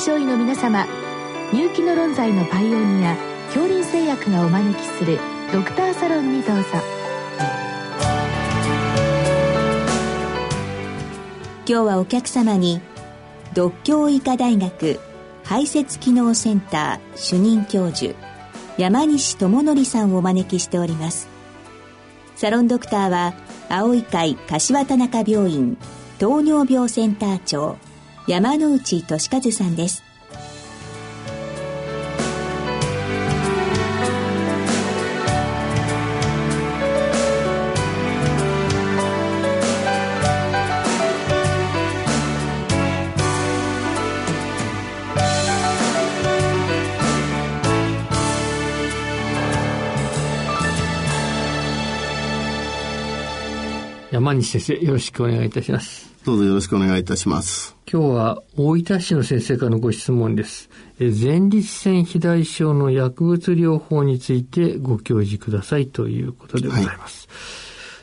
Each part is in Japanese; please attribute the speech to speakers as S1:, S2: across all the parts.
S1: 症医の皆様入気の論剤のパイオニア恐林製薬がお招きするドクターサロンにどうぞ。
S2: 今日はお客様に独協医科大学排泄機能センター主任教授山西智則さんをお招きしております。サロンドクターは青い会柏田中病院糖尿病センター長山内俊和さんです。
S3: 山西先生、よろしくお願いいたします。
S4: どうぞよろしくお願いいたします。
S3: 今日は大分市の先生からのご質問です。前立腺肥大症の薬物療法についてご教示くださいということでございます。は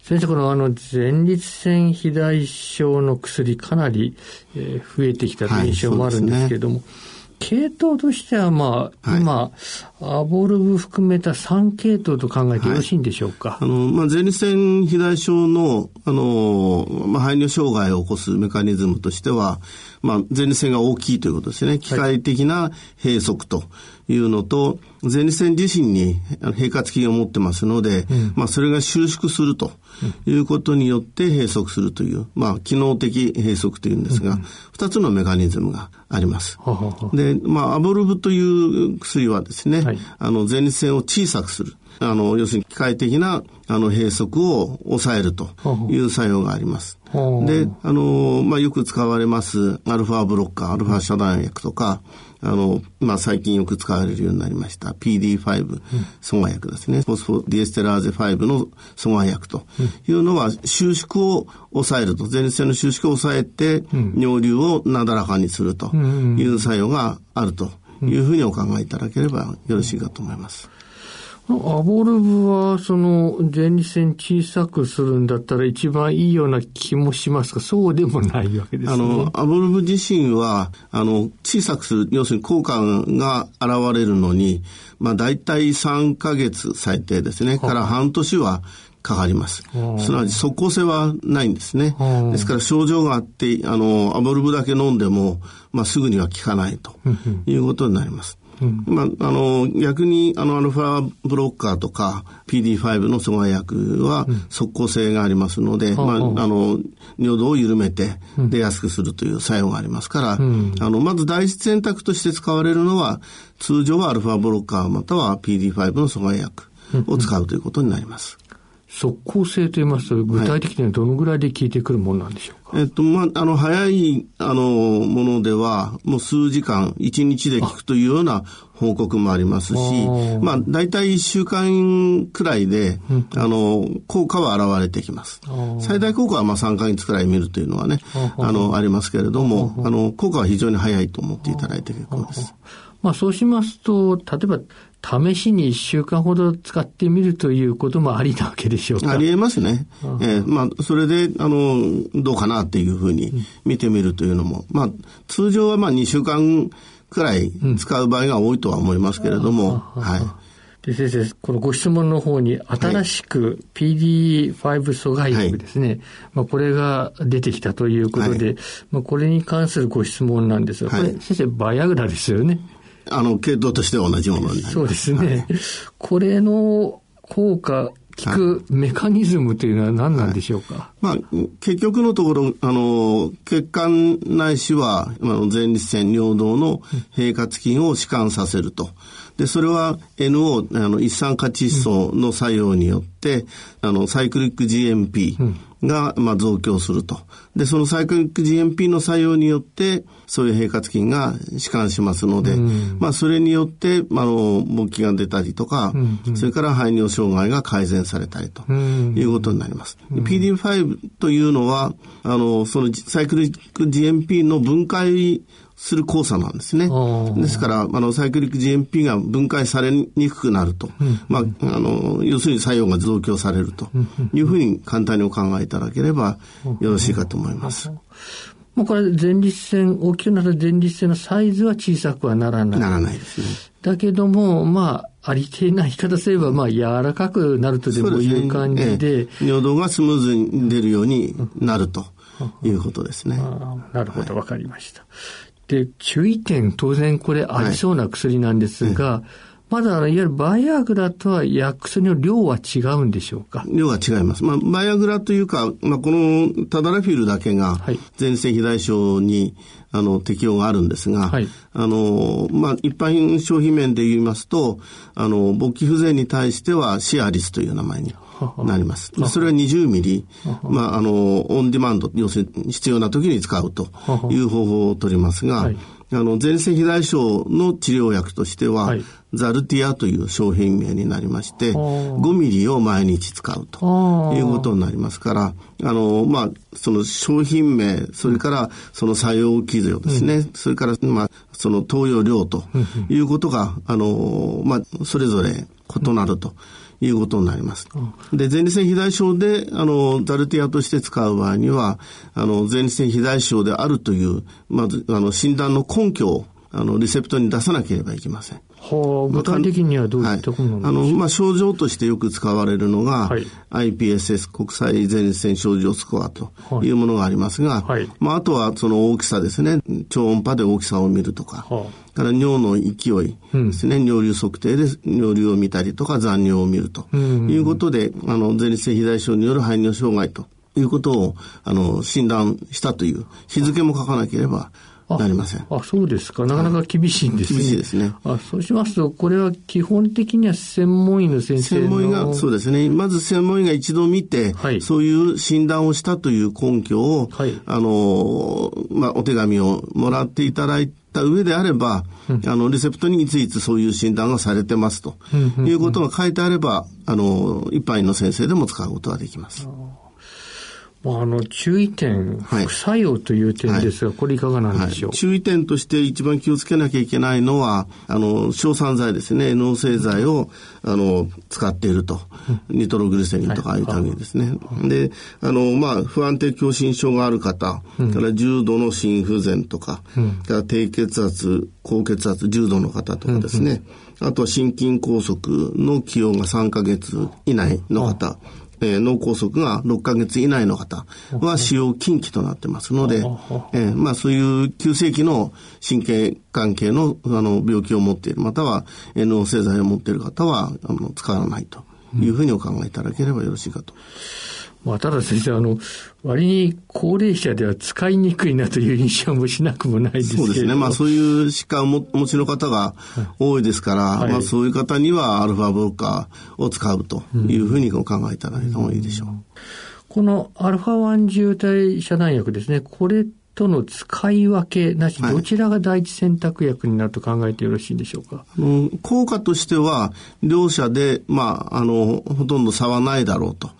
S3: い、先生、このあの前立腺肥大症の薬かなり、え増えてきた印象もあるんですけれども、はい系統としては、まあ、はい、今、アボルブ含めた3系統と考えてよろしいんでしょうか？
S4: はい、あの、まあ、前立腺肥大症の、あの、まあ、排尿障害を起こすメカニズムとしては、まあ、前立腺が大きいということですね。機械的な閉塞というのと、前立腺自身に閉活筋を持ってますので、うん、まあ、それが収縮するということによって閉塞するという、まあ、機能的閉塞というんですが、二、うん、つのメカニズムがあります。で、まあ、アボルブという薬はですね、はい、あの、前立腺を小さくする。あの、要するに機械的な、あの、閉塞を抑えるという作用があります。で、あの、まあ、よく使われます、アルファブロッカー、アルファ遮断薬とか、あの、まあ、最近よく使われるようになりました PD5 阻害薬ですね。うん、フォスフォディエステラーゼ5の阻害薬というのは収縮を抑えると、前立腺の収縮を抑えて、尿流をなだらかにするという作用があるというふうにお考えいただければよろしいかと思います。
S3: アボルブは、その、前立腺小さくするんだったら一番いいような気もしますが、そうでもないわけですね。あの、
S4: アボルブ自身は、あの、小さくする、要するに効果が現れるのに、まあ、大体3ヶ月最低ですね、から半年はかかります。すなわち即効性はないんですね。ですから症状があって、あの、アボルブだけ飲んでも、まあ、すぐには効かないということになります。まあ、あの、逆に、あの、アルファブロッカーとか PD5 の阻害薬は即効性がありますので、うん、まあ、あの、尿道を緩めて出やすくするという作用がありますから、うん、あの、まず第一選択として使われるのは、通常はアルファブロッカーまたは PD5 の阻害薬を使うということになります。
S3: 即効性と言いますと、具体的にはどのぐらいで効いてくるものなんでしょうか、はい、えっと、
S4: まあ、あの、早い、あの、ものでは、もう数時間、1日で効くというような報告もありますし、まあ、大体1週間くらいで、あの、効果は現れてきます。最大効果はまあ3ヶ月くらい見るというのはね、あの、ありますけれども、あの、効果は非常に早いと思っていただいて結構です。
S3: まあ、そうしますと、例えば、試しに一週間ほど使ってみるということもありなわけでしょうか。
S4: ありえますね。えー、まあ、それで、あの、どうかなっていうふうに見てみるというのも、まあ、通常はまあ2週間くらい使う場合が多いとは思いますけれども、うん、はい。
S3: で、先生、このご質問の方に、新しく PD5 阻害薬ですね、はい、まあ、これが出てきたということで、はい、まあ、これに関するご質問なんですが、これ、先生、バイアグラですよね。
S4: あの、系統としては同じものになります。
S3: そうですね。はい、これの効果、効くメカニズムというのは何なんでしょうか、はい、
S4: まあ、結局のところ、あの、血管ないしは、あの前立腺尿道の平滑筋を弛緩させると。で、それは NO、あの、一酸化窒素の作用によって、うん、あの、サイクリック GMP、うんが、まあ、増強すると。で、そのサイクリック GMP の作用によって、そういう平滑筋が弛緩しますので、うん、まあ、それによって、まあ、の、勃起が出たりとか、うんうん、それから排尿障害が改善されたりということになります。うん、PD5 というのは、あの、そのサイクリック GMP の分解する交差なんですね。ですから、あの、サイクリック GMP が分解されにくくなると。うん、まあ、あの、要するに作用が増強されるというふうに簡単にお考えいただければよろしいかと思います。
S3: まあ、これ前立腺、大きくなる前立腺のサイズは小さくはならない。
S4: ならないですね。
S3: だけども、まあ、ありていな言い方すれば、まあ、柔らかくなるとでもいう感じで。で
S4: ねええ、尿道がスムーズに出るようになるということですね。
S3: なるほど、わ、はい、かりました。で、注意点、当然これありそうな薬なんですが、まだ、いわゆるバイアグラとは薬薬の量は違うんでしょうか？
S4: 量は違います。まあ、バイアグラというか、まあ、このタダラフィルだけが、前線肥大症に、あの、適用があるんですが、はい、あの、まあ、一般商品面で言いますと、あの、勃起不全に対してはシアリスという名前になります。それは20ミリ、まあ、あの、オンディマンド、要するに必要な時に使うという方法を取りますが、はいあの、前線肥大症の治療薬としては、はい、ザルティアという商品名になりまして、5ミリを毎日使うということになりますから、あの、まあ、その商品名、それからその作用機量ですね、うん、それから、まあ、その投与量ということが、あの、まあ、それぞれ異なると。いうことになります。で、前立腺肥大症で、あの、ザルティアとして使う場合には、あの、前立腺肥大症であるという、まず、あの、診断の根拠を、あの、リセプトに出さなければいけません。
S3: はあ、具体的にはどういったことなんですか、はい、あの、
S4: まあ、症状としてよく使われるのが、はい、IPSS 国際前立腺症状スコアというものがありますが、はい、まあ、あとはその大きさですね、超音波で大きさを見るとか、はあ、から尿の勢いですね、うん、尿流測定で尿流を見たりとか残尿を見ると。いうことで、あの、前立腺肥大症による排尿障害ということを、あの、診断したという日付も書かなければなりません。
S3: あ、そうですか。なかなか厳しいんです
S4: ね。厳しいですね。
S3: あ、そうしますと、これは基本的には専門医の先生
S4: 専門医が、そうですね。まず専門医が一度見て、はい、そういう診断をしたという根拠を、はい、あの、まあ、お手紙をもらっていただいて、た上であれば、うん、あの、リセプトにいついつそういう診断がされてますと、いうことが書いてあれば、あの、一般医の先生でも使うことができます。
S3: まあ、あの、注意点、副作用という点ですが、はい、これいかがなんでしょう、はい、
S4: 注意点として一番気をつけなきゃいけないのは、あの、硝酸剤ですね、脳性剤を、あの、使っていると。ニトログリセリンとかああいう類ですね。はい、で、あの、まあ、不安定狭心症がある方、うん、から重度の心不全とか、うん、から低血圧、高血圧、重度の方とかですね、うん。うん、あとは心筋梗塞の起用が3ヶ月以内の方、えー、脳梗塞が6ヶ月以内の方は使用禁忌となってますので、えー、まあそういう急性期の神経関係のあの病気を持っている、または脳性剤を持っている方はあの使わないというふうにお考えいただければよろしいかと。
S3: まあ、ただ先生、あの、割に高齢者では使いにくいなという印象もしなくもないですけど
S4: そうですね。まあ、そういう疾患をお持ちの方が多いですから、はい、まあ、そういう方にはアルファブロッカーを使うというふうにお考えいただいた方がいいでしょう。うんうん、
S3: このアルファ1重体遮断薬ですね、これとの使い分けなし、どちらが第一選択薬になると考えてよろしいんでしょうか、
S4: うん、効果としては、両者で、まあ、あの、ほとんど差はないだろうと。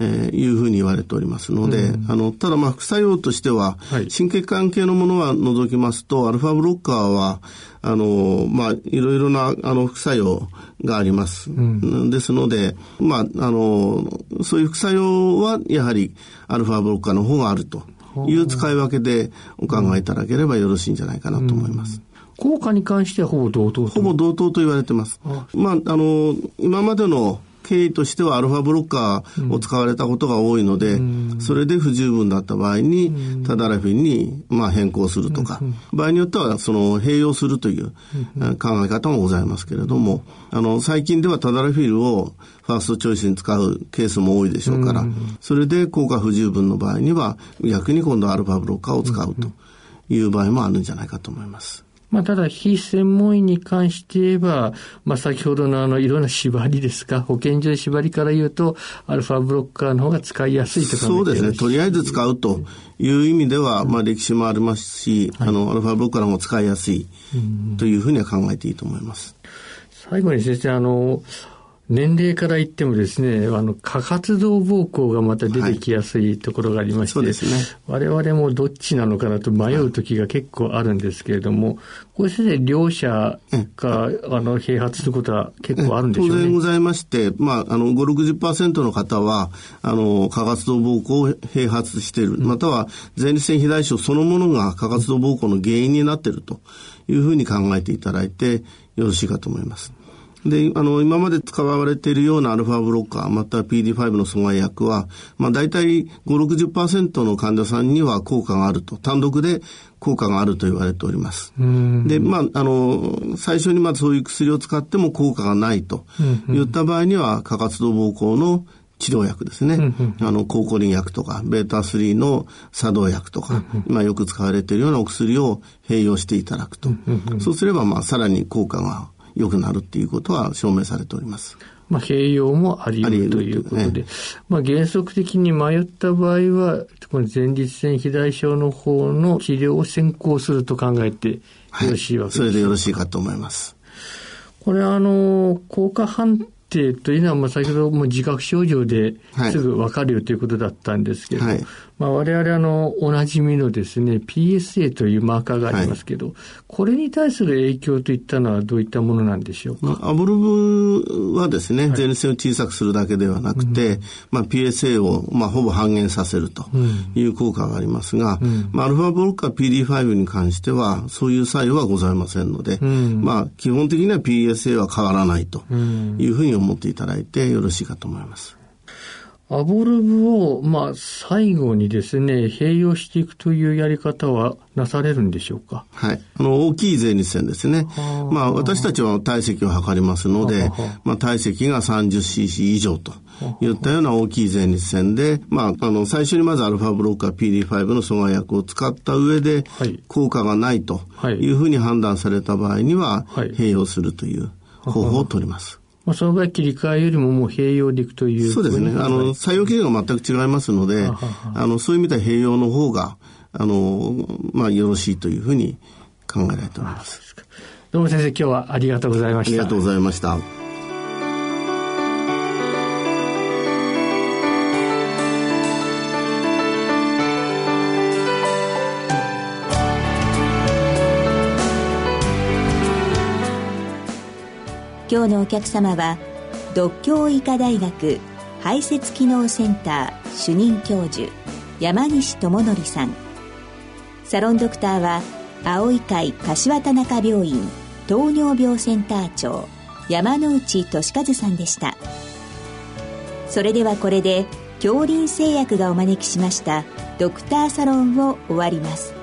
S4: えー、いうふうに言われておりますので、うん、あの、ただまあ副作用としては、はい、神経関係のものは除きますと、アルファブロッカーは、あの、まあ、いろいろな、あの、副作用があります。うん、ですので、まあ、あの、そういう副作用は、やはり、アルファブロッカーの方があるという使い分けでお考えいただければよろしいんじゃないかなと思います。
S3: 効果に関してはほぼ同等
S4: ほぼ同等と言われてます。まあ、あの、今までの経緯としてはアルファブロッカーを使われたことが多いので、うん、それで不十分だった場合に、うん、タダラフィンにまあ変更するとか、うん、場合によってはその併用するという考え方もございますけれども、あの、最近ではタダラフィルをファーストチョイスに使うケースも多いでしょうから、それで効果不十分の場合には、逆に今度アルファブロッカーを使うという場合もあるんじゃないかと思います。
S3: まあ、ただ、非専門医に関して言えば、まあ、先ほどのあの、いろんな縛りですか、保健所縛りから言うと、アルファブロッカーの方が使いやすいと
S4: かそうですね。とりあえず使うという意味では、まあ、歴史もありますし、はい、あの、アルファブロッカーの方が使いやすいというふうには考えていいと思います。
S3: 最後に先生、あの、年齢から言ってもですね、あの、過活動膀胱がまた出てきやすいところがありまして、はい、そうですね。我々もどっちなのかなと迷う時が結構あるんですけれども、これ先生、両者が、あの、併発することは結構あるんでしょうね。
S4: 当然ございまして、まあ、あの、5、60%の方は、あの、過活動膀胱を併発している、または前立腺肥大症そのものが過活動膀胱の原因になっているというふうに考えていただいてよろしいかと思います。で、あの、今まで使われているようなアルファブロッカー、または PD5 の阻害薬は、まあ大体5、60%の患者さんには効果があると、単独で効果があると言われております。で、まあ、あの、最初にまずそういう薬を使っても効果がないといった場合には、過活動膀胱の治療薬ですね。あの、抗コリン薬とか、ベータ3の作動薬とか、今よく使われているようなお薬を併用していただくと。そうすれば、まあ、さらに効果が良くなるっていうことは証明されております。
S3: まあ、併用もあり得るということで、ね、まあ、原則的に迷った場合は、この前立腺肥大症の方の治療を先行すると考えてよろしいわけです、
S4: はい、それでよろしいかと思います。
S3: これあの、効果判定というのは、まあ、先ほども自覚症状ですぐ分かるよということだったんですけど、はい、まあ、我々あの、おなじみのですね、PSA というマーカーがありますけど、はい、これに対する影響といったのはどういったものなんでしょうか、
S4: アボルブはですね、前立腺を小さくするだけではなくて、うん、まあ、PSA を、まあ、ほぼ半減させるという効果がありますが、うん、まあ、アルファブロッカー PD5 に関しては、そういう作用はございませんので、うん、まあ、基本的には PSA は変わらないというふうに思っていただいてよろしいかと思います。
S3: アボルブを、まあ、最後にですね、併用していくというやり方はなされるんでしょうか？
S4: はい。あの、大きい前立腺ですね。まあ、私たちは体積を測りますので、まあ、体積が 30cc 以上といったような大きい前立腺で、まあ、あの、最初にまずアルファブロッカー PD5 の阻害薬を使った上で、効果がないというふうに判断された場合には、併用するという方法を取ります。
S3: まあ、その場合切り替えよりももう併用でいくという。
S4: そうですね。あの、採用基準が全く違いますので、あの、そういう意味では併用の方が、あの、まあ、よろしいというふうに考えられております。
S3: どうも先生、今日はありがとうございました。
S4: ありがとうございました。
S2: 今日のお客様は独協医科大学排泄機能センター主任教授山西智則さん。サロンドクターは青い会柏田中病院糖尿病センター長山内俊和さんでした。それではこれで恐林製薬がお招きしましたドクターサロンを終わります。